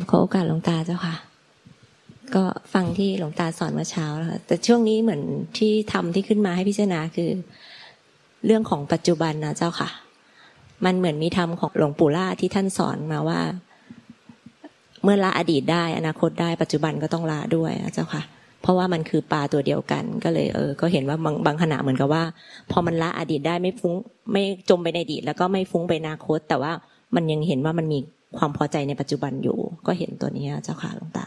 ับขอโอกาสหลวงตาเจ้าค่ะ ก็ฟังที่หลวงตาสอนเมื่อเช้าแล้วค่ะแต่ช่วงนี้เหมือนที่ทำที่ขึ้นมาให้พิจารณาคือ เรื่องของปัจจุบันนะเจ้าค่ะ มันเหมือนมีธรรมของหลวงปู่ล่าที่ท่านสอนมาว่า เมื่อละอดีตได้ อนาคตได้ปัจจุบันก็ต้องละด้วยนะเจ้าค่ะ เพราะว่ามันคือปลาตัวเดียวกัน ก็เลยเออ ก็เห็นว่าบางบางขณะเหมือนกับว่า พอมันละอดีตได้ไม่ฟุ้งไม่จมไปในอดีตแล้วก็ไม่ฟุ้งไปอนาคต แต่ว่ามันยังเห็นว่ามันมี ความพอใจในปัจจุบันอยู่ ก็เห็นตัวนี้เจ้าค่ะหลวงตา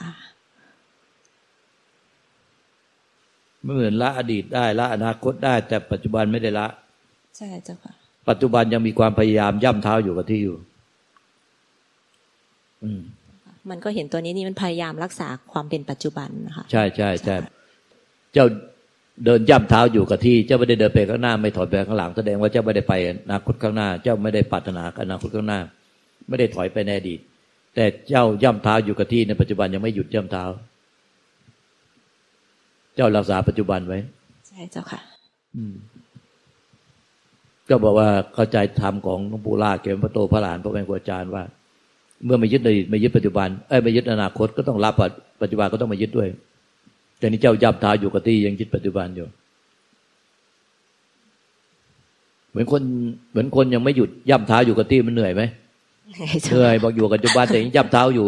ไม่เหมือนละอดีตได้ละอนาคตได้ แต่ปัจจุบันไม่ได้ละ ใช่เจ้าค่ะ ปัจจุบันยังมีความพยายามย่ำเท้าอยู่กับที่อยู่ อืมมันก็เห็นตัวนี้นี่มันพยายามรักษาความเป็นปัจจุบันนะคะใช่ใช่ใช่เจ้าเดินย่ำเท้าอยู่กับที่ เจ้าไม่ได้เดินไปข้างหน้า ไม่ถอยไปข้างหลังแสดงว่าเจ้าไม่ได้ไปอนาคตข้างหน้า เจ้าไม่ได้ปรารถนาอนาคตข้างหน้า ไม่ได้ถอยไปในอดีต แต่เจ้าย่ำเท้าอยู่กับที่ในปัจจุบันยังไม่หยุดย่ำเท้า เจ้ารักษาปัจจุบันไว้ ใช่เจ้าค่ะ อืมก็บอกว่าเข้าใจธรรมของหลวงปู่ล่าเก็บพระโตพระหลานพระแม่ครูอาจารย์ว่า เมื่อไม่ยึดในอดีตไม่ยึดปัจจุบันเอ้ยไม่ยึดอนาคตก็ต้องรับปัจจุบันก็ต้องมายึดด้วย แต่นี่เจ้าย่ำเท้าอยู่กับที่ยังยึดปัจจุบันอยู่เหมือนคนเหมือนคนยังไม่หยุดย่ำเท้าอยู่กับที่มันเหนื่อยไหม เหนื่อยบอกอยู่กับจุบันแต่ยังย่ำเท้าอยู่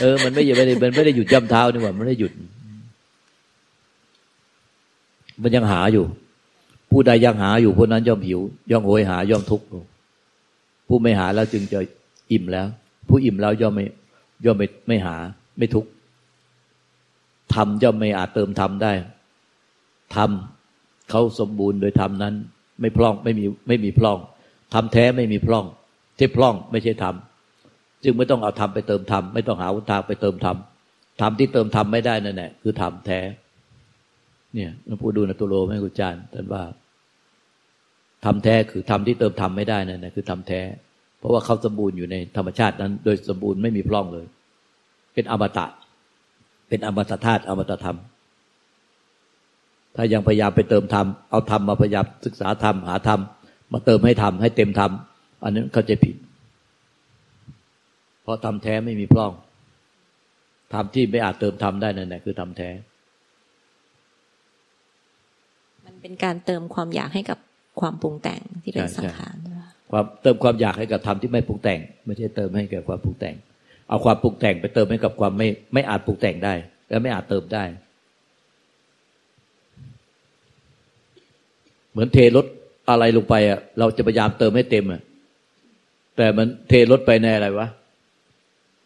เออมันไม่ไม่ได้มันไม่ได้หยุดย่ำเท้านี่หว่ามันไม่ได้หยุด มันยังหาอยู่ ผู้ใดยังหาอยู่ผู้นั้นย่อมหิว ย่อมโหยหา ย่อมทุกข์ผู้ไม่หาแล้วจึงจะอิ่มแล้ว ผู้อิ่มแล้วย่อมไม่ย่อมไม่ไม่หา ไม่ทุกข์ทำย่อมไม่อาจเติมทำได้ทำเขาสมบูรณ์โดยทำนั้น ไม่พร่องไม่มีไม่มีพร่องทำแท้ไม่มีพร่อง ที่พร่องไม่ใช่ทำจึงไม่ต้องเอาทำไปเติมทำไม่ต้องหาวุทางไปเติมทำทำที่เติมทำไม่ได้นั่นแหละคือทำแท้ เนี่ยหลวงปู่ดูลตุโลแม่กุจารย์ท่านว่าทำแท้คือทำที่เติมทำไม่ได้นั่นแหละคือทำแท้ เพราะว่าเขาสมบูรณ์อยู่ในธรรมชาตินั้น โดยสมบูรณ์ไม่มีพร่องเลย เป็นอมตะ เป็นอมตะธาตุอมตะธรรมถ้ายังพยายามไปเติมธรรม เอาธรรมมาพยายามศึกษาธรรมหาธรรมมาเติมให้ธรรมให้เต็มธรรม อันนั้นเข้าใจผิด เพราะธรรมแท้ไม่มีพร่องธรรมที่ไม่อาจเติมธรรมได้นั่นแหละคือธรรมแท้ มันเป็นการเติมความอยากให้กับความปรุงแต่งที่เป็นสังขารความเติมความอยากให้กับธรรมที่ไม่ปรุงแต่ง ไม่ใช่เติมให้กับความปรุงแต่ง เอาความปรุงแต่งไปเติมให้กับความไม่ไม่อาจปรุงแต่งได้ และไม่อาจเติมได้ เหมือนเทรถอะไรลงไปอะเราจะพยายามเติมให้เต็มอะ แต่มันเทรถไปในอะไรวะ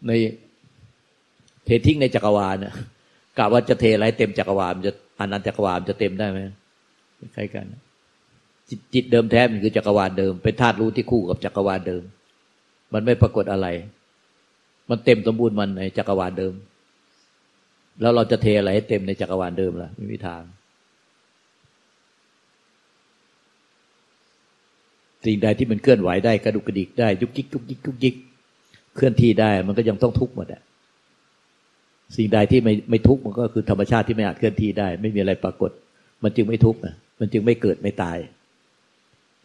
ในเททิ้งในจักรวาลเนี่ยกะว่าจะเทอะไรเต็มจักรวาลจะอนันจักรวาลจะเต็มได้ไหมใคล้กันจิตจิตเดิมแท้มันคือจักรวาลเดิม เป็นธาตุรู้ที่คู่กับจักรวาลเดิม มันไม่ปรากฏอะไร มันเต็มสมบูรณ์มันในจักรวาลเดิม แล้วเราจะเทอะไรให้เต็มในจักรวาลเดิมล่ะไม่มีทาง สิ่งใดที่มันเคลื่อนไหวได้กระดุกกระดิกได้ยุกยิกยุกยิกยุกยิกเคลื่อนที่ได้มันก็ยังต้องทุกข์หมดอะสิ่งใดที่ไม่ไม่ทุกข์มันก็คือธรรมชาติที่ไม่อาจเคลื่อนที่ได้ ไม่มีอะไรปรากฏ มันจึงไม่ทุกข์นะมันจึงไม่เกิดไม่ตาย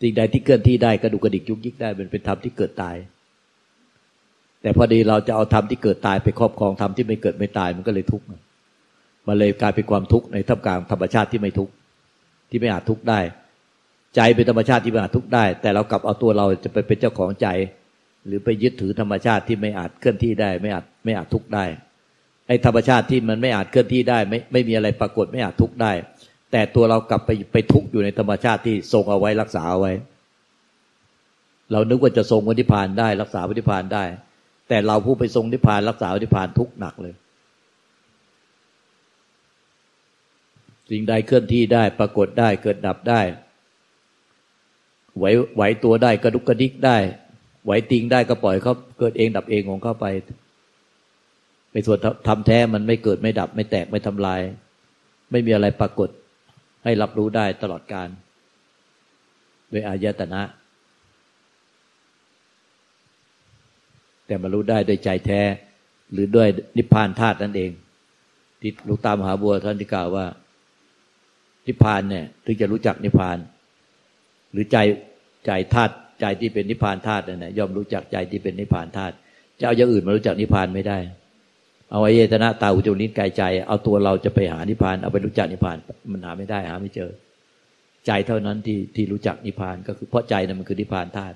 สิ่งใดที่เคลื่อนที่ได้กระดุกกระดิกยุกยิกได้มันเป็นธรรมที่เกิดตาย แต่พอดีเราจะเอาธรรมที่เกิดตายไปครอบครองธรรมที่ไม่เกิดไม่ตายมันก็เลยทุกข์มันเลยกลายเป็นความทุกข์ในท่ามกลางธรรมชาติที่ไม่ทุกข์ที่ไม่อาจทุกข์ได้ ใจเป็นธรรมชาติที่ไม่อาจทุกข์ได้ แต่เรากลับเอาตัวเราจะไปเป็นเจ้าของใจ หรือไปยึดถือธรรมชาติที่ไม่อาจเคลื่อนที่ได้ ไม่อาจไม่อาจทุกข์ได้ไอ้ธรรมชาติที่มันไม่อาจเคลื่อนที่ได้ ไม่ไม่มีอะไรปรากฏไม่อาจทุกข์ได้ แต่ตัวเรากลับไปไปทุกข์อยู่ในธรรมชาติที่ทรงเอาไว้รักษาเอาไว้ เรานึกว่าจะทรงวินิพานได้ รักษาวินิพานได้ แต่เราผู้ไปทรงนิพพานรักษาวินิพานทุกข์หนักเลยสิ่งใดเคลื่อนที่ได้ปรากฏได้เกิดดับได้ ไหวไหวตัวได้กระดุกกระดิกได้ ไหวติงได้ก็ปล่อยเขาเกิดเองดับเองของเข้าไปในส่วนทำแท้มันไม่เกิดไม่ดับ ไม่แตกไม่ทำลาย ไม่มีอะไรปรากฏ ให้รับรู้ได้ตลอดการโดยอายตนะ แต่มารู้ได้โดยใจแท้ หรือด้วยนิพพานธาตุนั่นเองที่ลูกตามหาบัวท่านที่กล่าวว่า นิพพานเนี่ย ถึงจะรู้จักนิพพาน หรือใจใจธาตุใจที่เป็นนิพพานธาตุนั่นแหละย่อมรู้จักใจที่เป็นนิพพานธาตุจะเอาอย่างอื่นมารู้จักนิพพานไม่ได้ เอาไว้เยตนะตาอุจลิ้นกายใจ เอาตัวเราจะไปหานิพพานเอาไปรู้จักนิพพานมันหาไม่ได้หาไม่เจอ ใจเท่านั้นที่ที่รู้จักนิพพานก็คือเพราะใจนั้นมันคือนิพพานธาตุ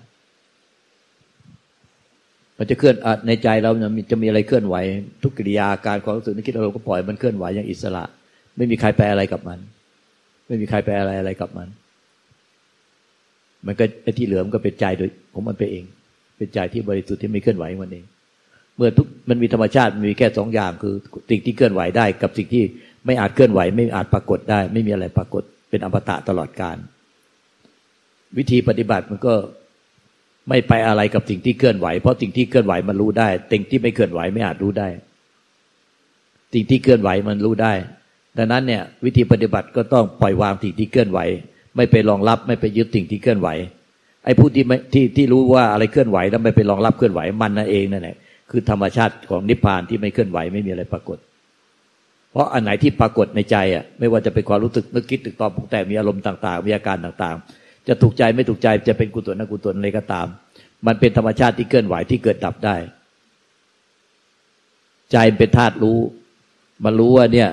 มันจะเคลื่อนในใจเราจะมีอะไรเคลื่อนไหว ทุกกิริยาการความรู้สึกนึกคิดเราก็ปล่อยมันเคลื่อนไหวอย่างอิสระ ไม่มีใครแปลอะไรกับมัน ไม่มีใครแปลอะไรอะไรกับมัน มันก็ไอ้ที่เหลือมันก็เป็นใจโดยของมันไปเอง เป็นใจที่บริสุทธิ์ที่ไม่เคลื่อนไหวมันเอง เมื่อทุกมันมีธรรมชาติมันมีแค่สองอย่างคือสิ่งที่เคลื่อนไหวได้กับสิ่งที่ไม่อาจเคลื่อนไหว ไม่อาจปรากฏได้ ไม่มีอะไรปรากฏ เป็นอมตะตลอดการวิธีปฏิบัติมันก็ไม่ไปอะไรกับสิ่งที่เคลื่อนไหว เพราะสิ่งที่เคลื่อนไหวมันรู้ได้สิ่งที่ไม่เคลื่อนไหวไม่อาจรู้ได้ สิ่งที่เคลื่อนไหวมันรู้ได้ ดังนั้นเนี่ย วิธีปฏิบัติก็ต้องปล่อยวางสิ่งที่เคลื่อนไหว ไม่ไปรองรับไม่ไปยึดสิ่งที่เคลื่อนไหว ไอ้ผู้ที่ไม่ที่ที่รู้ว่าอะไรเคลื่อนไหวแล้วไม่ไปรองรับเคลื่อนไหวมันนั่นเองนั่นแหละคือธรรมชาติของนิพพานที่ไม่เคลื่อนไหวไม่มีอะไรปรากฏ เพราะอันไหนที่ปรากฏในใจอะไม่ว่าจะเป็นความรู้สึกนึกคิดตึกตอนปรุงแต่มีอารมณ์ต่างๆมีอาการต่างๆ จะถูกใจไม่ถูกใจจะเป็นกุศลนกุศลอะไรก็ตาม มันเป็นธรรมชาติที่เคลื่อนไหวที่เกิดดับได้ ใจเป็นธาตุรู้ มันรู้ว่าเนี่ย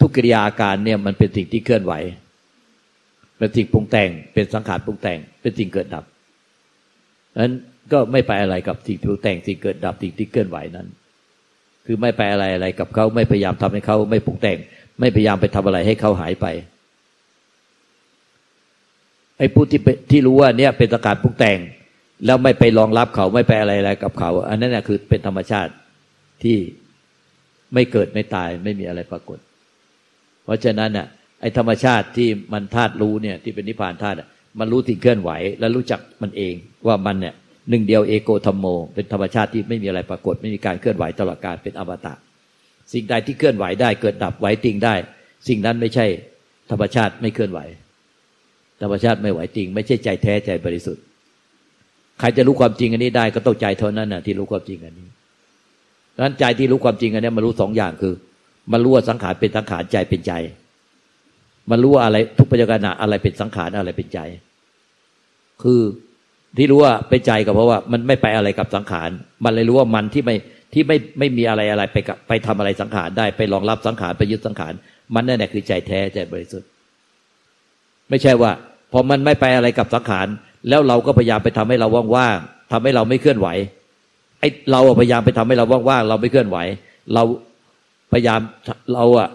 ทุกกิริยาอาการเนี่ยมันเป็นสิ่งที่เคลื่อนไหว เป็นสิ่งปรุงแต่ง เป็นสังขารปรุงแต่ง เป็นสิ่งเกิดดับนั้นก็ไม่ไปอะไรกับสิ่งที่แต่งสิ่งเกิดดับสิ่งที่เคลื่อนไหวนั้น คือไม่ไปอะไรอะไรกับเขาไม่พยายามทำให้เขาไม่ปรุงแต่ง ไม่พยายามไปทำอะไรให้เขาหายไปไอ้ผู้ที่ที่รู้ว่าเนี่ยเป็นสกัดปรุงแต่ง แล้วไม่ไปรองรับเขาไม่ไปอะไรอะไรกับเขา อันนั้นเนี่ยคือเป็นธรรมชาติที่ไม่เกิดไม่ตายไม่มีอะไรปรากฏ เพราะฉะนั้นน่ะ ไอ้ธรรมชาติที่มันธาตุรู้เนี่ยที่เป็นนิพพานธาตุมันรู้สิ่งเคลื่อนไหว แล้วรู้จักมันเองว่ามันเนี่ยหนึ่งเดียวเอโกธรรมโม เป็นธรรมชาติที่ไม่มีอะไรปรากฏไม่มีการเคลื่อนไหวตลอดการเป็นอมตะ สิ่งใดที่เคลื่อนไหวได้เกิดดับไหวติงได้ สิ่งนั้นไม่ใช่ ธรรมชาติไม่เคลื่อนไหว ธรรมชาติไม่ไหวติง ไม่ใช่ใจแท้ใจบริสุทธิ์ ใครจะรู้ความจริงอันนี้ได้ก็ต้องใจเท่านั้นนะที่รู้ความจริงอันนี้ดังนั้นใจที่รู้ความจริงอันนี้มารู้สองอย่างคือมารู้ว่าสังขารเป็นสังขารใจเป็นใจ มารู้ว่าอะไรทุกปัจจุบันอะไรเป็นสังขารอะไรเป็นใจ คือที่รู้ว่าไปใจก็เพราะว่า มันไม่ไปอะไรกับสังขาร มันเลยรู้ว่ามันที่ไม่ที่ไม่ไม่มีอะไรอะไรไปกับไปทำอะไรสังขารได้ไปรองรับสังขารไปยึดสังขาร มันนั่นแหละคือใจแท้ใจบริสุทธิ์ ไม่ใช่ว่าพอมันไม่ไปอะไรกับสังขาร แล้วเราก็พยายามไปทำให้เราว่างๆทำให้เราไม่เคลื่อนไหวไอเราพยายามไปทำให้เราว่างๆเราไม่เคลื่อนไหว เราพยายามเราอะ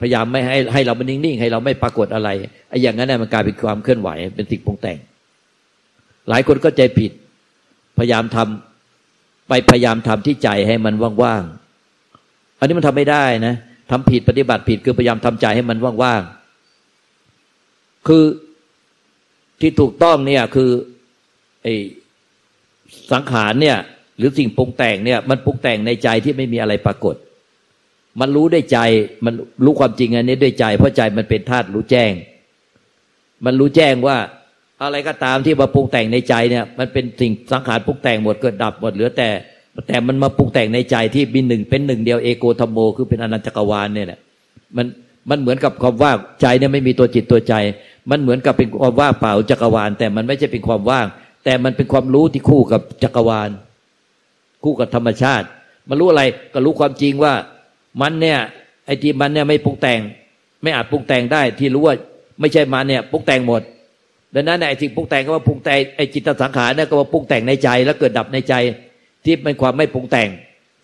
พยายามไม่ให้ให้เรามันนิ่งๆให้เราไม่ปรากฏอะไรไอ้อย่างนั้นน่ะมันกลายเป็นความเคลื่อนไหวเป็นสิ่งปรุงแต่ง หลายคนก็ใจผิด พยายามทำไปพยายามทำที่ใจให้มันว่างๆอันนี้มันทำไม่ได้นะทำผิดปฏิบัติผิดคือพยายามทำใจให้มันว่างๆคือที่ถูกต้องเนี่ยคือไอ้สังขารเนี่ย หรือสิ่งปรุงแต่งเนี่ย มันปรุงแต่งในใจที่ไม่มีอะไรปรากฏ มันรู้ได้ใจ มันรู้ความจริงอันนี้ด้วยใจ เพราะใจมันเป็นธาตุรู้แจ้ง มันรู้แจ้งว่า อะไรก็ตามที่มาปรุงแต่งในใจเนี่ย มันเป็นสิ่งสังขารปรุงแต่งหมดเกิดดับหมดเหลือแต่ แต่มันมาปรุงแต่งในใจที่บินหนึ่งเป็นหนึ่งเดียวเอโกธรรมโมคือเป็นอนันตจักรวาลเนี่ยแหละมันมันเหมือนกับความว่างใจเนี่ยไม่มีตัวจิตตัวใจ มันเหมือนกับเป็นความว่างเปล่าจักรวาล แต่มันไม่ใช่เป็นความว่าง แต่มันเป็นความรู้ที่คู่กับจักรวาล คู่กับธรรมชาติ มันรู้อะไรก็รู้ความจริงว่า มันเนี่ย ไอ้ที่มันเนี่ยไม่ปรุงแต่ง ไม่อาจปรุงแต่งได้ ที่รู้ว่าไม่ใช่มันเนี่ยปรุงแต่งหมด ดังนั้นไอ้สิ่งปรุงแต่งก็ว่าปรุงแต่งไอ้จิตสังขารเนี่ยก็ว่าปรุงแต่งในใจ แล้วเกิดดับในใจ ที่เป็นความไม่ปรุงแต่ง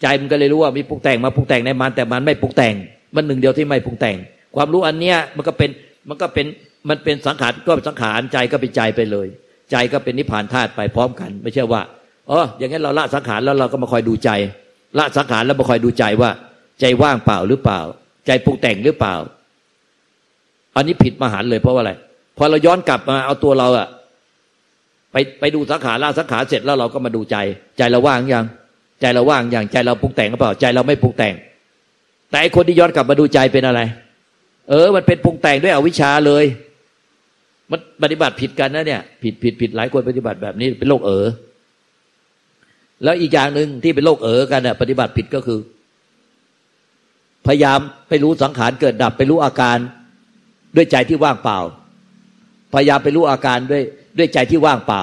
ใจมันก็เลยรู้ว่ามีปรุงแต่งมาปรุงแต่งในมันแต่มันไม่ปรุงแต่ง มันหนึ่งเดียวที่ไม่ปรุงแต่ง ความรู้อันเนี้ยมันก็เป็นมันก็เป็นมันเป็นสังขารก็สังขารใจก็เป็นใจไปเลย ใจก็เป็นนิพพานธาตุไปพร้อมกัน ไม่ใช่ว่าอ๋ออย่างนั้นเราละสังขารแล้วเราก็มาคอยดูใจ ละสังขารแล้วมาคอยดูใจว่า ใจว่างเปล่าหรือเปล่า ใจปรุงแต่งหรือเปล่า อันนี้ผิดมหันเลยเพราะว่าอะไรพอเราย้อนกลับมาเอาตัวเราอะไปไปดูสังขารล่าสังขารเสร็จแล้วเราก็มาดูใจ ใจเราว่างยัง ใจเราว่างย่างใจเราปรุงแต่งหรือเปล่า ใจเราไม่ปรุงแต่ง แต่คนที่ย้อนกลับมาดูใจเป็นอะไร เออ มันเป็นปรุงแต่งด้วยอวิชชาเลย มันปฏิบัติผิดกันนะเนี่ย ผิดผิดผิดหลายคนปฏิบัติแบบนี้เป็นโรคเออแล้วอีกอย่างหนึ่งที่เป็นโรคเออกันเนี่ยปฏิบัติผิดก็คือ พยายามไปรู้สังขารเกิดดับไปรู้อาการด้วยใจที่ว่างเปล่า พยายามไปรู้อาการด้วยด้วยใจที่ว่างเปล่า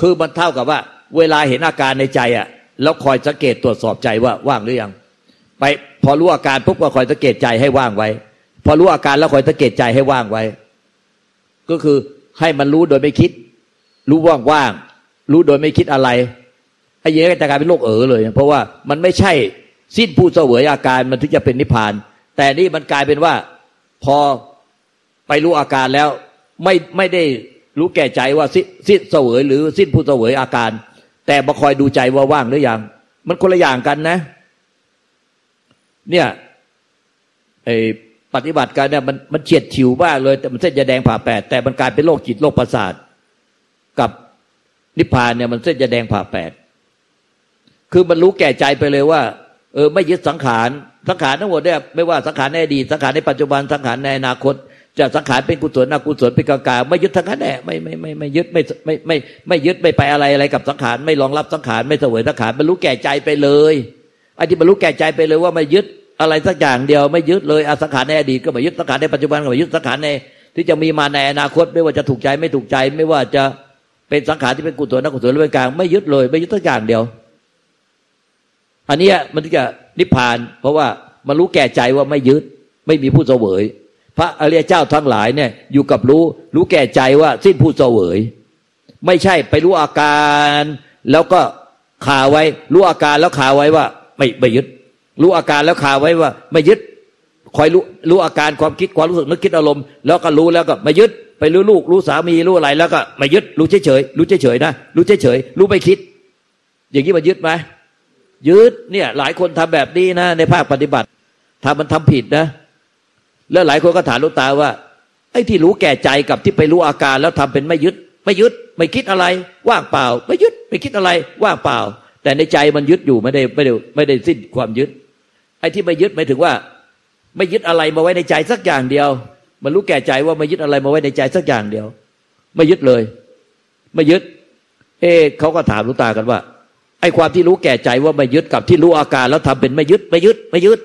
คือมันเท่ากับว่า เวลาเห็นอาการในใจอะ แล้วคอยสังเกตตรวจสอบใจว่าว่างหรือยัง ไปพอรู้อาการปุ๊บก็คอยสังเกตใจให้ว่างไว้ พอรู้อาการแล้วคอยสังเกตใจให้ว่างไว้ ก็คือให้มันรู้โดยไม่คิด รู้ว่างๆรู้โดยไม่คิดอะไรไอ้เยอะจะกลายเป็นโรคเอ๋อเลย เพราะว่ามันไม่ใช่ สิ้นผู้เสวยอาการมันถึงจะเป็นนิพพาน แต่นี่มันกลายเป็นว่า พอไปรู้อาการแล้ว ไม่ไม่ได้รู้แก่ใจว่าสิ้นเสวยหรือสิ้นผู้เสวยอาการ แต่มาคอยดูใจว่าว่างหรือยังมันคนละอย่างกันนะ เนี่ยไอปฏิบัติการเนี่ยมันมันเฉียดฉิวมากเลยแต่มันเส้นยาแดงผ่าแปดแต่มันกลายเป็นโรคจิตโรคประสาทกับนิพพานเนี่ยมันเส้นยาแดงผ่าแปดคือมันรู้แก่ใจไปเลยว่า เออไม่ยึดสังขารสังขารทั้งหมดเนี่ยไม่ว่าสังขารในอดีตสังขารในปัจจุบันสังขารในอนาคต จะสังขารเป็นกุศลอกุศลเป็นกลางๆไม่ยึดทั้งนั้นแหละไม่ไม่ไม่ไม่ยึดไม่ไม่ไม่ไม่ยึดไม่ไปอะไรอะไรกับสังขารไม่รองรับสังขารไม่เสวยสังขารมันรู้แก่ใจไปเลยไอ้ที่มันรู้แก่ใจไปเลยว่าไม่ยึดอะไรสักอย่างเดียวไม่ยึดเลยอสังขารในอดีตก็ไม่ยึดสังขารในปัจจุบันก็ไม่ยึดสังขารในที่จะมีมาในอนาคต ไม่ว่าจะถูกใจไม่ถูกใจ ไม่ว่าจะเป็นสังขารที่เป็นกุศลอกุศลหรือเป็นกลางไม่ยึดเลย ไม่ยึดสักอย่างเดียว อันนี้มันจะนิพพาน เพราะว่ามันรู้แก่ใจว่าไม่ยึด ไม่มีผู้เสวย พระอริยเจ้าทั้งหลายเนี่ยอยู่กับรู้ รู้แก่ใจว่าสิ้นผู้เสวย ไม่ใช่ไปรู้อาการแล้วก็คาไว้ รู้อาการแล้วคาไว้ว่า ไม่ไม่ยึด รู้อาการแล้วคาไว้ว่า ไม่ยึดคอยรู้รู้อาการความคิดความรู้สึกนึกคิดอารมณ์แล้วก็รู้แล้วก็ไม่ยึด ไปรู้ลูกรู้สามีรู้อะไร แล้วก็ไม่ยึด รู้เฉยเฉยรู้เฉยเฉยนะรู้เฉยเฉยรู้ไม่คิด อย่างนี้มันยึดไหม ยึดเนี่ย หลายคนทำแบบนี้นะ ในภาคปฏิบัติถ้ามันทำผิดนะ แล้วหลายคนก็ถามลูกตาว่า ไอ้ที่รู้แก่ใจกับที่ไปรู้อาการแล้วทำเป็นไม่ยึด ไม่ยึด ไม่คิดอะไร ว่างเปล่า ไม่ยึด ไม่คิดอะไร ว่างเปล่า แต่ในใจมันยึดอยู่ไม่ได้ไม่ได้ไม่ได้สิ้นความยึด ไอ้ที่ไม่ยึดหมายถึงว่า ไม่ยึดอะไรมาไว้ในใจสักอย่างเดียว มันรู้แก่ใจว่าไม่ยึดอะไรมาไว้ในใจสักอย่างเดียว ไม่ยึดเลย ไม่ยึด เอ๊เขาก็ถามลูกตากันว่า ไอ้ความที่รู้แก่ใจว่าไม่ยึดกับที่รู้อาการแล้วทำเป็นไม่ยึดไม่ยึดไม่ยึด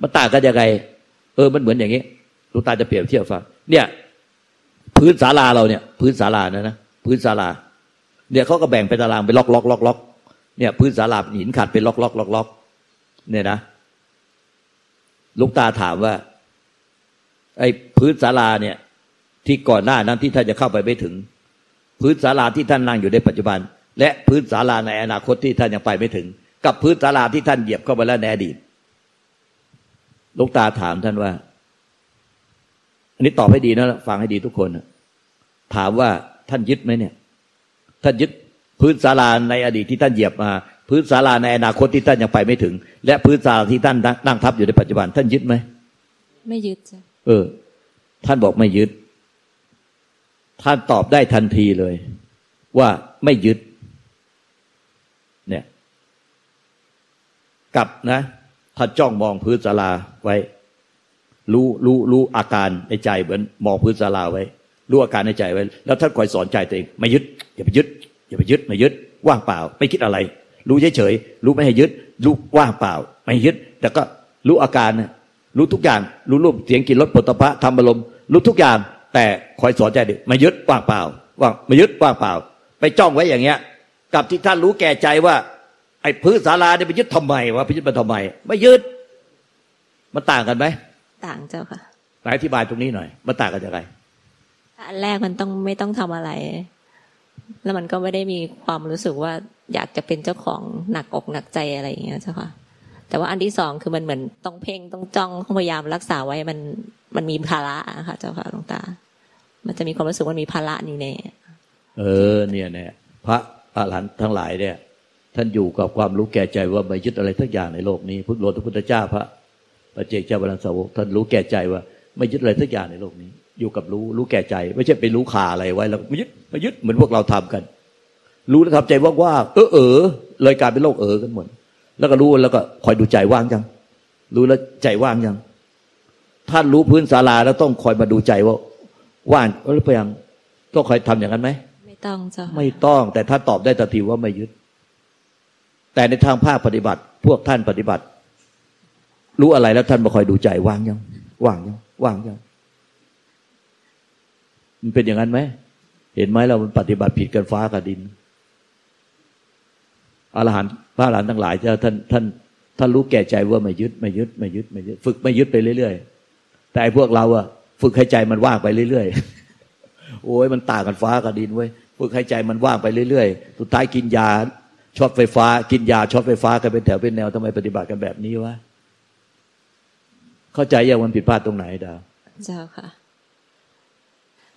มันต่างกันยังไง เออมันเหมือนอย่างนี้ลูกตาจะเปรียบเทียบฟังเนี่ย พื้นศาลาเราเนี่ย พื้นศาลานะนะพื้นศาลา เนี่ยเขาก็แบ่งเป็นตารางเป็นล็อกล็อกล็อกล็อกเนี่ย พื้นศาลาหินขัดเป็นล็อกล็อกล็อกล็อกเนี่ยนะลูกตาถามว่า ไอ้พื้นศาลาเนี่ย ที่ก่อนหน้านั้นที่ท่านจะเข้าไปไม่ถึง พื้นศาลาที่ท่านนั่งอยู่ในปัจจุบัน และพื้นศาลาในอนาคตที่ท่านยังไปไม่ถึง กับพื้นศาลาที่ท่านเหยียบเข้าไปแล้วในอดีตลูกตาถามท่านว่า อันนี้ตอบให้ดีนะฟังให้ดีทุกคนถามว่าท่านยึดไหมเนี่ย ท่านยึดพื้นศาลาในอดีตที่ท่านเหยียบมา พื้นศาลาในอนาคตที่ท่านยังไปไม่ถึง และพื้นศาลาที่ท่านนั่งทับอยู่ในปัจจุบัน ท่านยึดไหมไม่ยึดจ้ะเออ ท่านบอกไม่ยึด ท่านตอบได้ทันทีเลย ว่าไม่ยึดเนี่ย กับนะถ้าจ้องมองพื้นศาลาไว้ รู้รู้รู้อาการในใจเหมือนมองพื้นศาลาไว้ รู้อาการในใจไว้ แล้วท่านคอยสอนใจตัวเองไม่ยึด อย่าไปยึด อย่าไปยึดไม่ยึด ว่างเปล่า ไม่คิดอะไร รู้เฉยเฉยรู้ไม่ให้ยึด รู้ว่างเปล่า ไม่ยึด แต่ก็รู้อาการรู้ทุกอย่าง รู้รูปเสียงกลิ่นรสปุถะธรรมอารมณ์รู้ทุกอย่าง แต่คอยสอนใจดิไม่ยึดว่างเปล่า ว่างไม่ยึดว่างเปล่า ไปจ้องไว้อย่างเงี้ย กับที่ท่านรู้แก่ใจว่า ไอ้พื้นศาลาเนี่ยไปยึดทำไมวะไปยึดมาทำไม ไม่ยึด มันต่างกันไหม ต่างเจ้าค่ะไหนอธิบายตรงนี้หน่อย มันต่างกันยังไงอันแรกมันต้องไม่ต้องทำอะไร แล้วมันก็ไม่ได้มีความรู้สึกว่าอยากจะเป็นเจ้าของหนักอกหนักใจอะไรอย่างเงี้ยเจ้าค่ะ แต่ว่าอันที่สองคือมันเหมือนต้องเพ่งต้องจ้องพยายามรักษาไว้มันมันมีภาระค่ะ เจ้าค่ะหลวงตา มันจะมีความรู้สึกว่ามีภาระนี่แน่เออ เนี่ยเนี่ยพระพระหลานทั้งหลายเนี่ย ท่านอยู่กับความรู้แก่ใจว่าไม่ยึดอะไรทักอย่างในโลกนี้พุทธโลทุพุทธเจ้าพระปเจกเจ้าบาลังสาวกท่านรู้แก่ใจว่า ไม่ยึดอะไรทักอย่างในโลกนี้ อยู่กับรู้รู้แก่ใจ ไม่ใช่ไปรู้ขาอะไรไว้แล้วไม่ยึดไม่ยึดเหมือนพวกเราทำกัน รู้แล้วทำใจว่างๆเออเออเลยกลายเป็นโลกเออกันหมดแล้วก็รู้แล้วก็คอยดูใจว่างยังรู้แล้วใจว่างยังท่านรู้พื้นศาลาแล้วต้องคอยมาดูใจว่า ว่างหรือเปล่าต้องคอยทำอย่างนั้นไหมต้องจ้ะไม่ต้องแต่ท่านตอบได้ทันทีว่าไม่ยึด แต่ในทางภาคปฏิบัติ พวกท่านปฏิบัติ รู้อะไรแล้วท่านมาคอยดูใจว่างยังว่างยังว่างยังมันเป็นอย่างนั้นไหมเห็นไหมเรามันปฏิบัติผิดกันฟ้ากับดินอรหันต์พระอรหันต์ทั้งหลายท่านท่านท่านรู้แก่ใจว่าไม่ยึดไม่ยึดไม่ยึดไม่ยึด ฝึกไม่ยึดไปเรื่อยๆแต่ไอ้พวกเราอะฝึกให้ใจมันว่างไปเรื่อยๆโอ้ยมันต่างกันฟ้ากับดินเว้ยฝึกให้ใจมันว่างไปเรื่อยๆสุดท้ายกินยา ช็อตไฟฟ้า กินยาช็อตไฟฟ้ากันเป็นแถวเป็นแนวทำไมปฏิบัติกันแบบนี้วะเข้าใจยังมันผิดพลาดตรงไหนดาวเจ้าค่ะ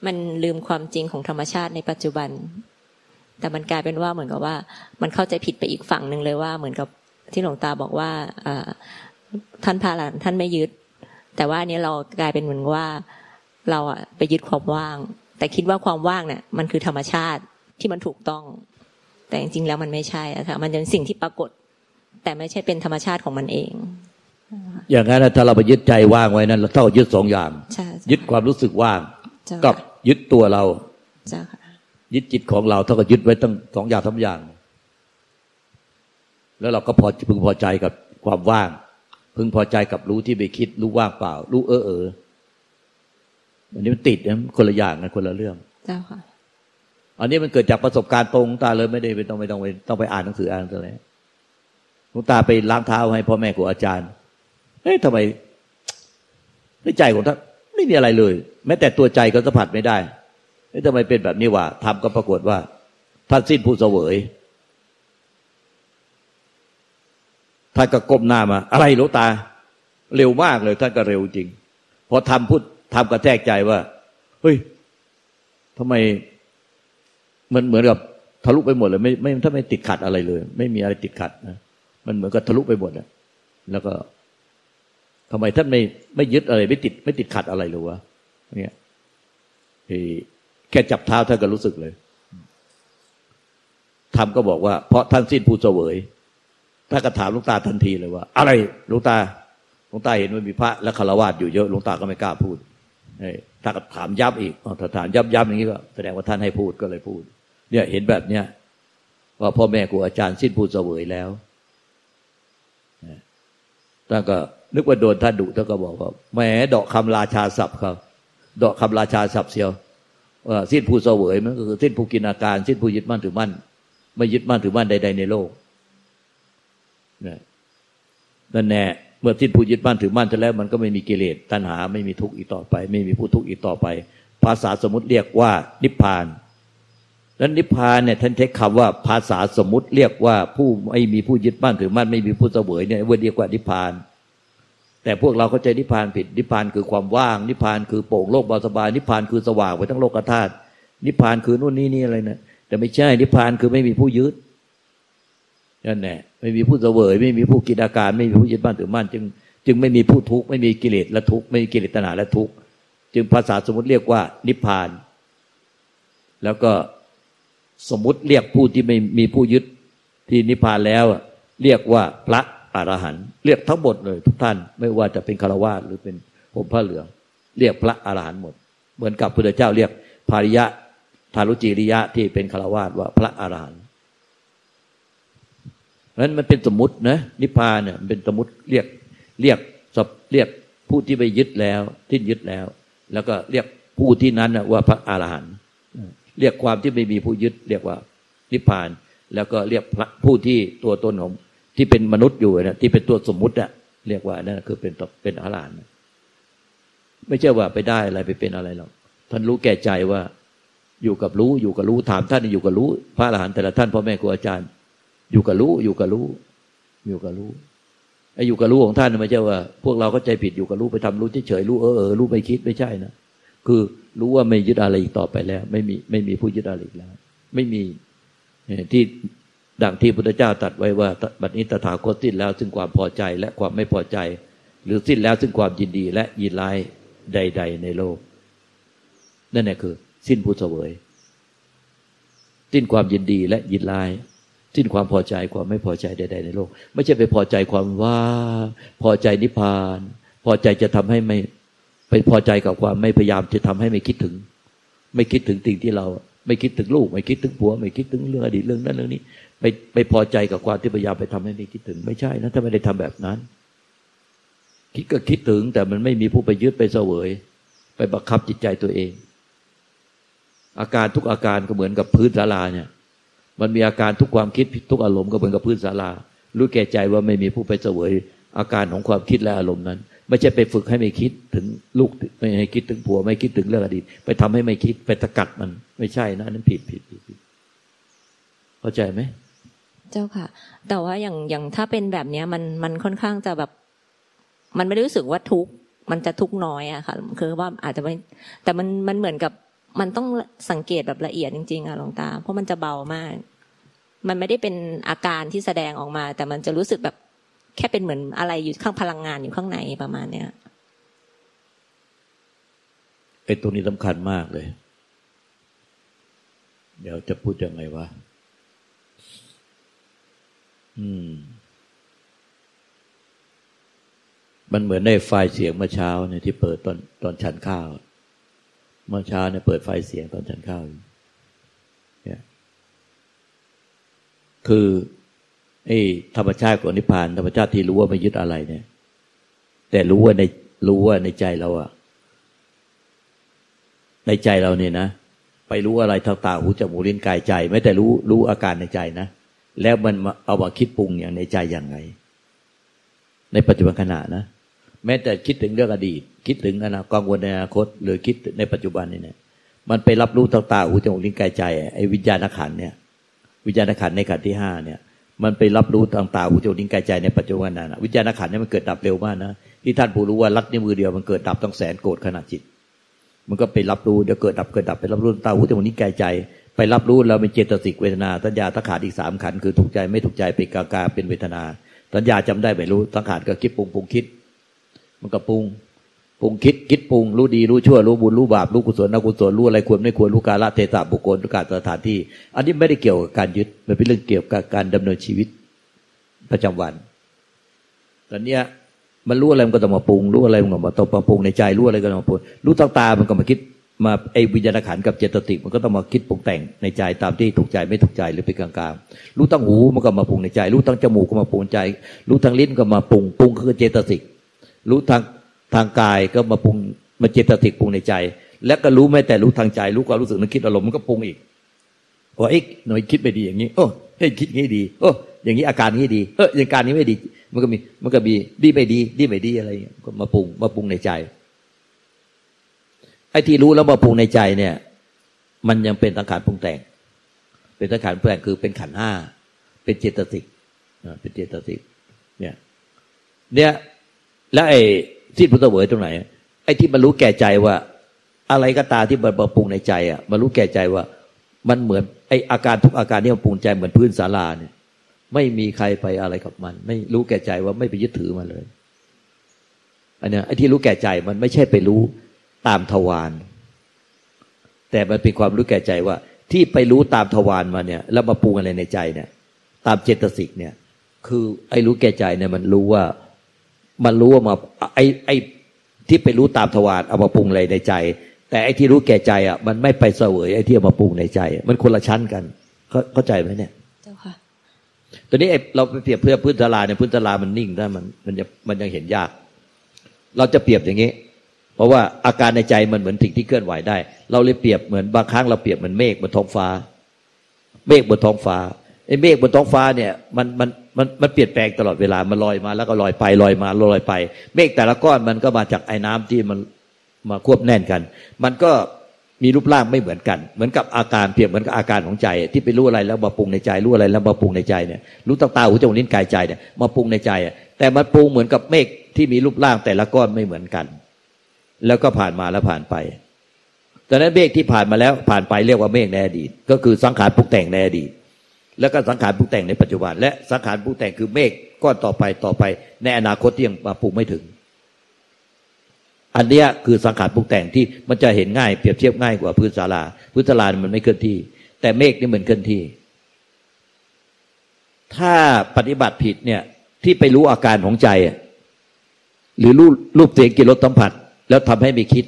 มันลืมความจริงของธรรมชาติในปัจจุบัน แต่มันกลายเป็นว่าเหมือนกับว่า มันเข้าใจผิดไปอีกฝั่งหนึ่งเลยว่า เหมือนกับที่หลวงตาบอกว่าท่านพาหลานท่านไม่ยึด แต่ว่าอันนี้เรากลายเป็นเหมือนว่าเราอะไปยึดความว่าง แต่คิดว่าความว่างเนี่ยมันคือธรรมชาติที่มันถูกต้อง แต่จริงๆแล้วมันไม่ใช่อะค่ะมันเป็นสิ่งที่ปรากฏ แต่ไม่ใช่เป็นธรรมชาติของมันเอง อย่างนั้นถ้าเราไปยึดใจว่างไว้นั้นเราเท่ายึดสองอย่าง ยึดความรู้สึกว่างกับยึดตัวเรายึดจิตของเราเท่ากับยึดไว้ตั้งสองอย่างสาอย่าง แล้วเราก็พอพึงพอใจกับความว่าง พึงพอใจกับรู้ที่ไปคิด รู้ว่างเปล่า รู้เออเอออันนี้มันติดนะคนละอย่างนะคนละเรื่อง เจ้าค่ะ อันนี้มันเกิดจากประสบการณ์ตรงตาเลยไม่ได้ไม่ต้องไม่ต้องไปต้องไปอ่านหนังสืออ่านอะไรหลวงตาไปล้างเท้าให้พ่อแม่ครูอาจารย์เอ๊ะทำไมในใจของท่านไม่มีอะไรเลย แม้แต่ตัวใจก็สัมผัสไม่ได้เอ๊ะทำไมเป็นแบบนี้วะทำก็ปรากฏว่าท่านสิ้นผู้เสวยท่านก็ก้มหน้ามา อะไรหลวงตา เร็วมากเลย ท่านก็เร็วจริง พอทำพูดทำกระแทกใจว่า เฮ้ยทำไม มันเหมือนกับทะลุไปหมดเลย ไม่ไม่ถ้าไม่ติดขัดอะไรเลย ไม่มีอะไรติดขัดนะมันเหมือนกับทะลุไปหมดอะแล้วก็ทำไมท่านไม่ไม่ยึดอะไร ไม่ติด ไม่ติดขัดอะไรเลยวะเนี่ยแค่จับเท้าท่านก็รู้สึกเลยทำก็บอกว่า เพราะท่านสิ้นผู้เสวยถ้านก็ถามลุงตาทันทีเลยว่า อะไรลุงตาลุงตาเห็นว่ามีพระและคารวะอยู่เยอะลุงตาก็ไม่กล้าพูดถ้าก็ถามย้ำอีกถ้าถามย้ำย้ำอย่างนี้ก็แสดงว่าท่านให้พูดก็เลยพูด เนี่ยเห็นแบบเนี้ยว่าพ่อแม่ครูอาจารย์สิ้นผู้เสวยแล้วท่านก็นึกว่าโดนท่านดุท่านก็บอกว่าแหมดอกคำราชาศัพท์ครับดอกคำราชาศัพท์เสียวว่าสิ้นผู้เสวยมันก็คือสิ้นผู้กินอาการ สิ้นผู้ยึดมั่นถือมั่น ไม่ยึดมั่นถือมั่นใด ๆ ในโลกนั่นแน่เมื่อสิ้นผู้ยึดมั่นถือมั่นจะแล้ว มันก็ไม่มีกิเลสตัณหาไม่มีทุกข์อีกต่อไป ไม่มีผู้ทุกข์อีกต่อไป ภาษาสมมติเรียกว่านิพพาน แล้วนิพพานเนี่ยท่านใช้คำว่าภาษาสมมติเรียกว่าผู้ไม่มีผู้ยึดมั่นถือมั่นไม่มีผู้เสวยเนี่ยว่าเรียกว่านิพพาน แต่พวกเราเข้าใจนิพพานผิดนิพพานคือความว่าง นิพพานคือโปร่งโลกเบาสบายนิพพานคือสว่างไปทั้งโลกธาตุนิพพานคือนู่นนี่นี่อะไรนะแต่ไม่ใช่นิพพานคือไม่มีผู้ยึดนั่นแหละไม่มีผู้เสวย ไม่มีผู้กิจอาการ ไม่มีผู้ยึดมั่นถือมั่นจึง จึงไม่มีผู้ทุกข์ไม่มีกิเลสและทุกข์ไม่มีกิเลสตนาและทุกข์จึงภาษาสมมติเรียกว่านิพพาน แล้วก็ สมมุติเรียกผู้ที่ไม่มีผู้ยึดที่นิพพานแล้วเรียกว่าพระอรหันต์เรียกทั้งหมดเลย ทุกท่านไม่ว่าจะเป็นคารวะหรือเป็นผมพระเหลือง เรียกพระอรหันต์หมด เหมือนกับพระเจ้าเรียกภาริยะทารุจิริยะที่เป็นคารวะว่าพระอรหันต์นั้นมันเป็นสมมตินะนิพพานเนี่ยมันเป็นสมมติเรียกเรียกสบเรียกผู้ที่ไปยึดแล้ว ที่ยึดแล้ว แล้วก็เรียกผู้ที่นั้นว่าพระอรหันต์ เรียกความที่ไม่มีผู้ยึด เรียกว่านิพพาน แล้วก็เรียกผู้ที่ตัวตนของที่เป็นมนุษย์อยู่นะที่เป็นตัวสมมุติอะเรียกว่านั่นคือเป็นเป็นอรหันต์ไม่ใช่ว่าไปได้อะไรไปเป็นอะไรหรอกท่านรู้แก่ใจว่าอยู่กับรู้อยู่กับรู้ถามท่านอยู่กับรู้ พระอรหันต์แต่ละท่านพ่อแม่ครูอาจารย์ อยู่กับรู้อยู่กับรู้ อยู่กับรู้ไอ้อยู่กับรู้ของท่านไม่ใช่ว่า พวกเราก็ใจผิดอยู่กับรู้ไปทำรู้เฉยๆรู้เออเออรู้ไม่คิดไม่ใช่นะ คือรู้ว่าไม่ยึดอะไรอีกต่อไปแล้ว ไม่มีไม่มีผู้ยึดอะไรอีกแล้ว ไม่มีที่ดังที่พุทธเจ้าตรัสไว้ว่าบัดนี้ตถาคตสิ้นแล้ว ซึ่งความพอใจและความไม่พอใจ หรือสิ้นแล้วซึ่งความยินดีและยินร้ายใด ๆ ในโลก นั่นแหละคือ สิ้นผู้เสวย สิ้นความยินดีและยินร้าย สิ้นความพอใจความไม่พอใจใด ๆ ในโลก ไม่ใช่ไปพอใจความว่า พอใจนิพพาน พอใจจะทำให้ไม่ ไปพอใจกับความไม่พยายามจะทำให้ไม่คิดถึง ไม่คิดถึงสิ่งที่เรา ไม่คิดถึงลูก ไม่คิดถึงผัว ไม่คิดถึงเรื่องอดีตเรื่องนั้นเรื่องนี้ ไปไปพอใจกับความที่พยายามไปทำให้ไม่คิดถึง ไม่ใช่นะถ้าไม่ได้ทำแบบนั้น คิดก็คิดถึง แต่มันไม่มีผู้ไปยึดไปเสวย ไปบังคับจิตใจตัวเอง อาการทุกอาการก็เหมือนกับพื้นศาลาเนี่ย มันมีอาการทุกความคิดทุกอารมณ์ก็เหมือนกับพื้นศาลารู้แก่ใจว่าไม่มีผู้ไปเสวย อาการของความคิดและอารมณ์นั้น ไม่ใช่ไปฝึกให้ไม่คิดถึงลูกไม่ให้คิดถึงผัว ไม่คิดถึงเรื่องอดีต ไปทำให้ไม่คิดไปตะกัดมัน ไม่ใช่นะนั้นผิดผิดผิดผิดเข้าใจไหมเจ้าค่ะ แต่ว่าอย่างอย่างถ้าเป็นแบบเนี้ย มันมันค่อนข้างจะแบบ มันไม่รู้สึกว่าทุกมันจะทุกน้อยอะค่ะ คือว่าอาจจะไม่แต่มันมันเหมือนกับมันต้องสังเกตแบบละเอียดจริงๆอะหลวงตา เพราะมันจะเบามาก มันไม่ได้เป็นอาการที่แสดงออกมา แต่มันจะรู้สึกแบบ แค่เป็นเหมือนอะไรอยู่ข้างพลังงานอยู่ข้างในประมาณเนี้ยไอ้ตรงนี้สำคัญมากเลย เดี๋ยวจะพูดยังไงวะ อืม มันเหมือนในไฟเสียงเมื่อเช้าเนี่ยที่เปิดตอนตอนฉันข้าว เมื่อเช้าเนี่ยเปิดไฟเสียงตอนฉันข้าว เนี่ย คือ ไอ้ธรรมชาติของนิพพานธรรมชาติที่รู้ว่าไม่ยึดอะไรเนี่ย แต่รู้ว่าในรู้ว่าในใจเราอะในใจเราเนี่ยนะไปรู้อะไรทางตาหูจมูกลิ้นกายใจ ไม่แต่รู้รู้อาการในใจนะแล้วมันเอามาคิดปรุงอย่างในใจอย่างไรในปัจจุบันขณะนะแม้แต่คิดถึงเรื่องอดีต คิดถึงอนาคตกังวลในอนาคต หรือคิดในปัจจุบันนี่เนี่ยมันไปรับรู้ทางตาหูจมูกลิ้นกายใจไอ้วิญญาณขันเนี่ย วิญญาณขันในขันที่ห้าเนี่ย มันไปรับรู้ทางตาหูจมูกลิ้นกายใจในปัจจุบันนั้นวิญญาณขันเนี่ยมันเกิดดับเร็วมากนะที่ท่านผู้รู้ว่ารัดนิ้วมือเดียวมันเกิดดับต้องแสนโกรธขนาดจิต มันก็ไปรับรู้เดี๋ยวเกิดดับเกิดดับไปรับรู้ตาหูจมูกลิ้นกายใจ ไปรับรู้เราเป็นเจตสิกเวทนาสัญญาตขาดอีกสามขันคือถูกใจไม่ถูกใจเป็นกากาเป็นเวทนาสัญญาจำได้ไม่รู้สังขารก็คิดปรุงปรุงคิด มันก็ปรุง รุงคิดคิดปรุงรู้ดีรู้ชั่วรู้บุญรู้บาปรู้กุศลอกุศลรู้อะไรควรไม่ควรรู้กาลเทศะบุคคลรู้การสถานที่ อันนี้ไม่ได้เกี่ยวกับการยึดมันเป็นเรื่องเกี่ยวกับการดำเนินชีวิตประจำวัน ตอนเนี้ยมันรู้อะไรมันก็ต้องมาปรุงรู้อะไรมันก็มาต้องมาปรุงในใจรู้อะไรก็ต้องมาปรุงรู้ทางตามันก็มาคิดมาไอ้วิญญาณขันกับเจตติกมันก็ต้องมาคิดปรุงแต่งในใจตามที่ถูกใจไม่ถูกใจหรือเป็นกลางๆรู้ตั้งหูมันก็มาปรุงในใจ รู้ตั้งจมูกก็มาปรุงใจ รู้ทางลิ้นก็มาปรุงปรุงคือเจตสิกรู้ทาง ทางกายก็มาปรุงมาเจตสิกปรุงในใจ และก็รู้ไม่แต่รู้ทางใจ รู้ความรู้สึกนึกคิดอารมณ์มันก็ปรุงอีกว่าไอ้หน่อยคิดไปดีอย่างนี้โอ้เฮ้ยคิดงี้ดีโอ้อย่างนี้อาการนี้ดีเอออย่างการนี้ไม่ดี มันก็มีมันก็มีดีไม่ดี ดีไม่ดีอะไรก็มาปรุงมาปรุงในใจไอ้ที่รู้แล้วมาปรุงในใจเนี่ย มันยังเป็นสังขารปรุงแต่ง เป็นสังขารปรุงแต่งคือเป็นขันห้าเป็นเจตสิกเป็นเจตสิกเนี่ย เนี่ย แล้วไอ้ ที่พุทธเวยตรงไหน ไอ้ที่มันรู้แก่ใจว่า อะไรก็ตาที่มันมาปรุงในใจอะมันรู้แก่ใจว่า มันเหมือนไอ้อาการทุกอาการที่มันปรุงใจเหมือนพื้นศาลาเนี่ย ไม่มีใครไปอะไรกับมัน ไม่รู้แก่ใจว่าไม่ไปยึดถือมาเลย อันนี้ไอ้ที่รู้แก่ใจมันไม่ใช่ไปรู้ตามทวารแต่มันเป็นความรู้แก่ใจว่า ที่ไปรู้ตามทวารมาเนี่ย แล้วมาปรุงอะไรในใจเนี่ย ตามเจตสิกเนี่ย คือไอ้รู้แก่ใจเนี่ยมันรู้ว่า มันรู้ว่ามาไอ้ไอ้ที่ไปรู้ตามทวารเอามาปรุงอะไรในใจ แต่ไอ้ที่รู้แก่ใจอะ มันไม่ไปเสวยไอ้ที่เอามาปรุงในใจ มันคนละชั้นกัน เข้าใจไหมเนี่ยเจ้าค่ะตอนนี้เราไปเปรียบเพื่อพื้นตลาเนี่ยพื้นตลามันนิ่งได้มันมันจะมันยังเห็นยาก เราจะเปรียบอย่างนี้ เพราะว่าอาการในใจมันเหมือนสิ่งที่เคลื่อนไหวได้ เราเลยเปรียบเหมือนบางครั้งเราเปรียบเหมือนเมฆบนท้องฟ้า เมฆบนท้องฟ้า ไอ้เมฆบนท้องฟ้าเนี่ยมันมันมันมันเปลี่ยนแปลงตลอดเวลามันลอยมาแล้วก็ลอยไปลอยมาลอยไป เมฆแต่ละก้อนมันก็มาจากไอ้น้ำที่มันมาควบแน่นกัน มันก็มีรูปร่างไม่เหมือนกัน เหมือนกับอาการเปรียบเหมือนกับอาการของใจ ที่ไปรู้อะไรแล้วมาปรุงในใจรู้อะไรแล้วมาปรุงในใจเนี่ยรู้ตาตาหูจมูกลิ้นกายใจเนี่ยมาปรุงในใจ แต่มันปรุงเหมือนกับเมฆที่มีรูปร่างแต่ละก้อนไม่เหมือนกัน แล้วก็ผ่านมาแล้วผ่านไปดังนั้นเมฆที่ผ่านมาแล้วผ่านไปเรียกว่าเมฆในอดีต ก็คือสังขารปรุงแต่งในอดีต แล้วก็สังขารปรุงแต่งในปัจจุบัน และสังขารปรุงแต่งคือเมฆก้อนต่อไปต่อไป ในอนาคตที่ยังมาปรุงไม่ถึง อันนี้คือสังขารปรุงแต่งที่มันจะเห็นง่ายเปรียบเทียบง่ายกว่าพื้นศาลาพื้นศาลามันไม่เคลื่อนที่ แต่เมฆนี่เหมือนเคลื่อนที่ ถ้าปฏิบัติผิดเนี่ยที่ไปรู้อาการของใจ หรือรูปรูปเสียงกิริรสสัมผัส แล้วทำให้ไม่คิด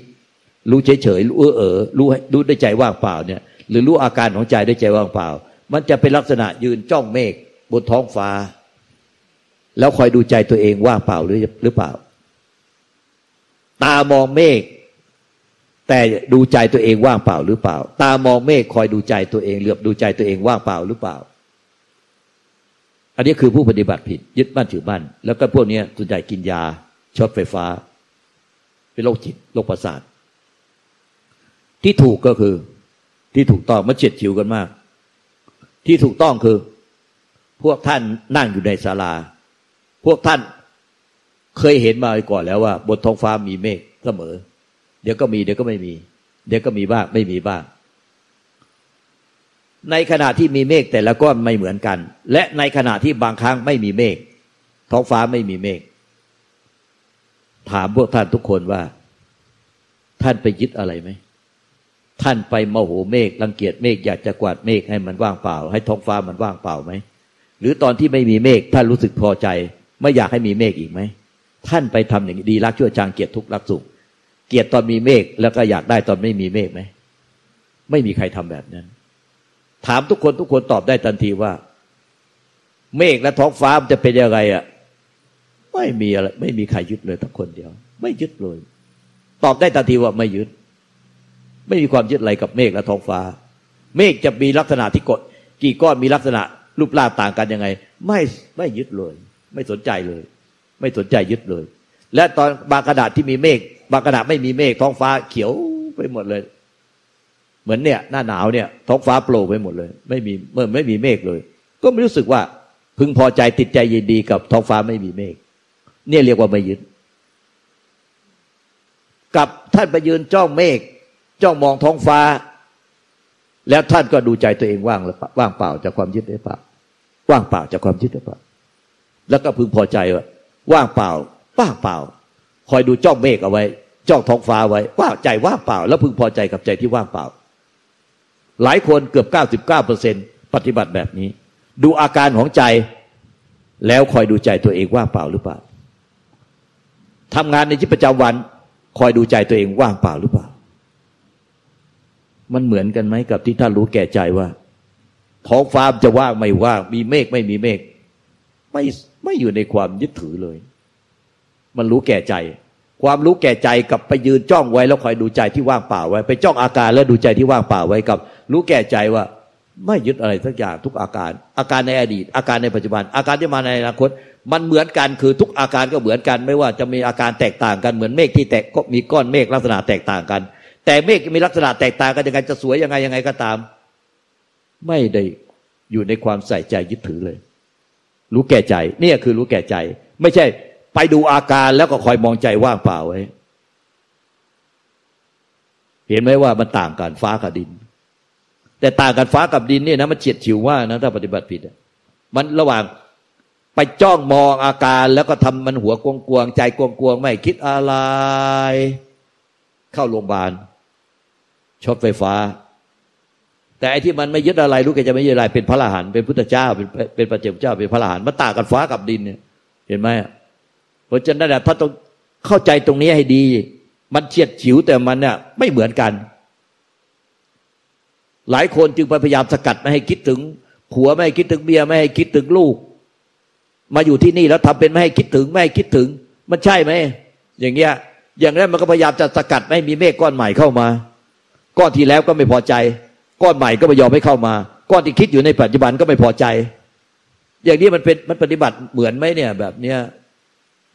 รู้เฉยเฉยรู้เออเออรู้รู้ด้วยใจว่างเปล่าเนี่ย หรือรู้อาการของใจด้วยใจว่างเปล่า มันจะเป็นลักษณะยืนจ้องเมฆบนท้องฟ้า แล้วคอยดูใจตัวเองว่างเปล่าหรือหรือเปล่า ตามองเมฆแต่ดูใจตัวเองว่างเปล่าหรือเปล่า ตามองเมฆคอยดูใจตัวเองเหลือบดูใจตัวเองว่างเปล่าหรือเปล่า อันนี้คือผู้ปฏิบัติผิด ยึดบ้านถือบ้านแล้วก็พวกนี้ส่วนใหญ่กินยาช็อตไฟฟ้า เป็นโรคจิตโรคประสาท ที่ถูกก็คือ ที่ถูกต้องมันเจ็ดชิวกันมาก ที่ถูกต้องคือ พวกท่านนั่งอยู่ในศาลา พวกท่านเคยเห็นมาก่อนแล้วว่า บนท้องฟ้ามีเมฆเสมอ เดี๋ยวก็มี เดี๋ยวก็ไม่มี เดี๋ยวก็มีบ้างไม่มีบ้าง ในขณะที่มีเมฆแต่ละก้อนไม่เหมือนกัน และในขณะที่บางครั้งไม่มีเมฆท้องฟ้าไม่มีเมฆถามพวกท่านทุกคนว่า ท่านไปยึดอะไรไหม ท่านไปมโหเมฆรังเกียจเมฆอยากจะกวาดเมฆให้มันว่างเปล่า ให้ท้องฟ้ามันว่างเปล่าไหมหรือตอนที่ไม่มีเมฆท่านรู้สึกพอใจ ไม่อยากให้มีเมฆอีกไหมท่านไปทำอย่างดีรักชั่วจางเกียรติทุกรักสุขเกียรติตอนมีเมฆแล้วก็อยากได้ตอนไม่มีเมฆไหมไม่มีใครทำแบบนั้น ถามทุกคนทุกคนตอบได้ทันทีว่า เมฆและท้องฟ้ามันจะเป็นยังไงอะไม่มีอะไรไม่มีใครยึดเลยทั้งคนเดียว ไม่ยึดเลย ตอบได้ทันทีว่าไม่ยึด ไม่มีความยึดอะไรกับเมฆและท้องฟ้า เมฆจะมีลักษณะที่กดกี่ก้อนมีลักษณะรูปร่างต่างกันยังไง ไม่ไม่ยึดเลย ไม่สนใจเลย ไม่สนใจยึดเลย และตอนบางกระดาษที่มีเมฆบางกระดาษไม่มีเมฆท้องฟ้าเขียวไปหมดเลย เหมือนเนี่ยหน้าหนาวเนี่ย ท้องฟ้าโปร่งไปหมดเลย ไม่มีเมื่อไม่มีเมฆเลย ก็ไม่รู้สึกว่าพึงพอใจติดใจยินดีกับท้องฟ้าไม่มีเมฆเนี่ยเรียกว่าไม่ยึด กับท่านไปยืนจ้องเมฆ จ้องมองท้องฟ้า แล้วท่านก็ดูใจตัวเองว่างหรือเปล่าว่างเปล่าจากความยึดหรือเปล่า ว่างเปล่าจากความยึดหรือเปล่า แล้วก็พึงพอใจว่าว่างเปล่า ว่างเปล่า คอยดูจ้องเมฆเอาไว้ จ้องท้องฟ้าไว้ว่างใจว่างเปล่า แล้วพึงพอใจกับใจที่ว่างเปล่า หลายคนเกือบเก้าสิบเก้าเปอร์เซ็นปฏิบัติแบบนี้ ดูอาการของใจ แล้วคอยดูใจตัวเองว่างเปล่าหรือเปล่าทำงานในชีวิตประจำวัน คอยดูใจตัวเองว่างเปล่าหรือเปล่า มันเหมือนกันไหมกับที่ท่านรู้แก่ใจว่าท้องฟ้าจะว่างไม่ว่างมีเมฆไม่มีเมฆไม่ไม่อยู่ในความยึดถือเลย มันรู้แก่ใจ ความรู้แก่ใจกับไปยืนจ้องไว้แล้วคอยดูใจที่ว่างเปล่าไว้ ไปจ้องอาการแล้วดูใจที่ว่างเปล่าไว้กับ รู้แก่ใจว่า ไม่ยึดอะไรสักอย่างทุกอาการ อาการในอดีต อาการในปัจจุบัน อาการที่มาในอนาคต มันเหมือนกันคือทุกอาการก็เหมือนกัน ไม่ว่าจะมีอาการแตกต่างกันเหมือนเมฆที่แตกก็มีก้อนเมฆลักษณะแตกต่างกัน แต่เมฆมีลักษณะแตกต่างกันยังไงจะสวยยังไงยังไงก็ตาม ไม่ได้อยู่ในความใส่ใจยึดถือเลย รู้แก่ใจเนี่ยคือรู้แก่ใจ ไม่ใช่ ไปดูอาการแล้วก็คอยมองใจว่างเปล่าไว้เห็นไหมว่ามันต่างกันฟ้ากับดิน แต่ต่างกันฟ้ากับดินเนี่ยนะมันเฉียดฉิวว่านะถ้าปฏิบัติผิดมันระหว่างไปจ้องมองอาการแล้วก็ทำมันหัวกวงกวงใจกวงกวงไม่คิดอะไร เข้าโรงพยาบาล ช็อตไฟฟ้า แต่ไอ้ที่มันไม่ยึดอะไรรู้แกจะไม่ยึดอะไรเป็นพระอรหันต์เป็นพุทธเจ้า เป็นเป็นพระเจ้าเจ้าเป็นพระอรหันต์มันต่างกันฟ้ากับดินเนี่ยเห็นไหมเพราะฉะนั้นถ้าต้องเข้าใจตรงนี้ให้ดี มันเฉียดฉิวแต่มันเนี่ยไม่เหมือนกัน หลายคนจึงพยายามสกัดไม่ให้คิดถึงผัวไม่ให้คิดถึงเมียไม่ให้คิดถึงลูก มาอยู่ที่นี่แล้วทำเป็นไม่ให้คิดถึงไม่ให้คิดถึง มันใช่ไหมอย่างเงี้ย อย่างนั้นมันก็พยายามจะสกัดไม่มีเมฆก้อนใหม่เข้ามา ก้อนที่แล้วก็ไม่พอใจ ก้อนใหม่ก็ไม่ยอมให้เข้ามา ก้อนที่คิดอยู่ในปัจจุบันก็ไม่พอใจ อย่างนี้มันเป็นมันปฏิบัติเหมือนไหมเนี่ยแบบเนี้ย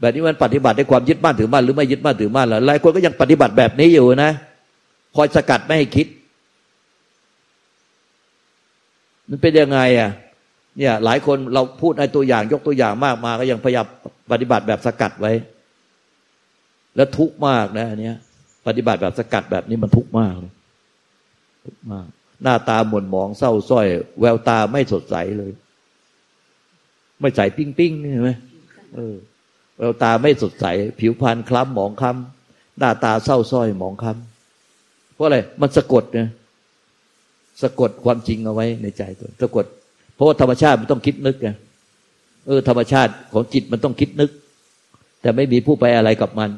แบบนี้มันปฏิบัติในความยึดมั่นถือมั่นหรือไม่ยึดมั่นถือมั่นหรอหลายคนก็ยังปฏิบัติแบบนี้อยู่นะคอยสกัดไม่ให้คิด มันเป็นยังไงอะเนี่ยหลายคนเราพูดในตัวอย่างยกตัวอย่างมากมาก็ยังพยายามปฏิบัติแบบสกัดไว้ แล้วทุกข์มากนะอันเนี้ย ปฏิบัติแบบสกัดแบบนี้มันทุกข์มากเลยทุกข์มาก หน้าตาหม่นหมองเศร้าส้อย แววตาไม่สดใสเลย ไม่ใสปิ้งปิ้งใช่ไหมเออ แววตาไม่สดใส ผิวพรรณคล้ำหมองคล้ำหน้าตาเศร้าส้อยหมองคล้ำเพราะอะไรมันสะกดเนี่ยสะกดความจริงเอาไว้ในใจตัวสะกด เพราะว่าธรรมชาติมันต้องคิดนึกไงเออธรรมชาติของจิตมันต้องคิดนึก แต่ไม่มีผู้ไปอะไรกับมัน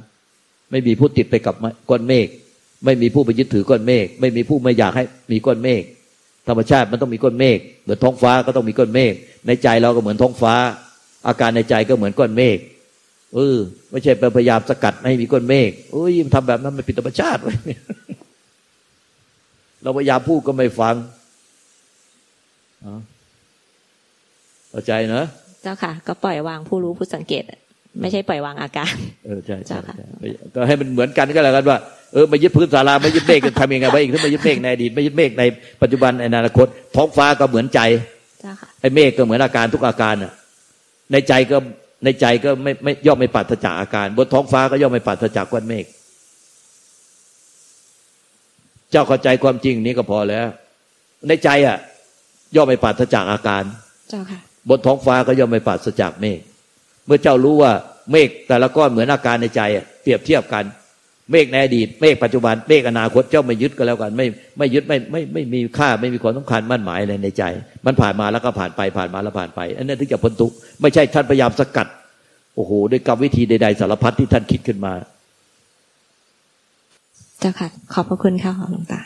ไม่มีผู้ติดไปกับก้อนเมฆ ไม่มีผู้ไปยึดถือก้อนเมฆไม่มีผู้ไม่อยากให้มีก้อนเมฆธรรมชาติมันต้องมีก้อนเมฆเหมือนท้องฟ้าก็ต้องมีก้อนเมฆในใจเราก็เหมือนท้องฟ้า อาการในใจก็เหมือนก้อนเมฆเออไม่ใช่พยายามสกัดให้มีก้อนเมฆเอ้ยมันทำแบบนั้นมันผิดธรรมชาติเลยเราพยายามพูดก็ไม่ฟังเข้าใจเนะเจ้าค่ะ ก็ปล่อยวางผู้รู้ผู้สังเกต ไม่ใช่ปล่อยวางอาการ เออใช่ใช่เจ้าค่ะใช่ก็ให้มันเหมือนกันก็แล้วกันว่าเออมายึดพื้นศาลาไม่ยึดเมฆจะทำยังไงวะอีกถ้ามายึดเมฆในอดีตไม่ยึดเมฆในปัจจุบันในอนาคตท้องฟ้าก็เหมือนใจเจ้าค่ะไอ้เมฆก็เหมือนอาการทุกอาการน่ะ ในใจก็ในใจก็ไม่ไม่ย่อมไม่ปราศจากอาการ บนท้องฟ้าก็ย่อมไม่ปราศจากก้อนเมฆเจ้าเข้าใจความจริงนี้ก็พอแล้ว ในใจอะ ย่อมไม่ปราศจากอาการ เจ้าค่ะ บนท้องฟ้าก็ย่อมไม่ปราศจากเมฆ เมื่อเจ้ารู้ว่าเมฆแต่ละก้อนเหมือนอาการในใจเปรียบเทียบกัน เมฆในอดีต เมฆปัจจุบัน เมฆอนาคตเจ้าไม่ยึดก็แล้วกัน ไม่ไม่ยึดไม่ไม่ไม่มีค่าไม่มีความสำคัญมั่นหมายอะไรในใจ มันผ่านมาแล้วก็ผ่านไปผ่านมาแล้วผ่านไป อันนั้นถึงจะพ้นทุกข์ไม่ใช่ท่านพยายามสกัด โอ้โหด้วยกรรมวิธีใดๆสารพัดที่ท่านคิดขึ้นมา เจ้าค่ะ ขอบพระคุณค่ะหลวงตา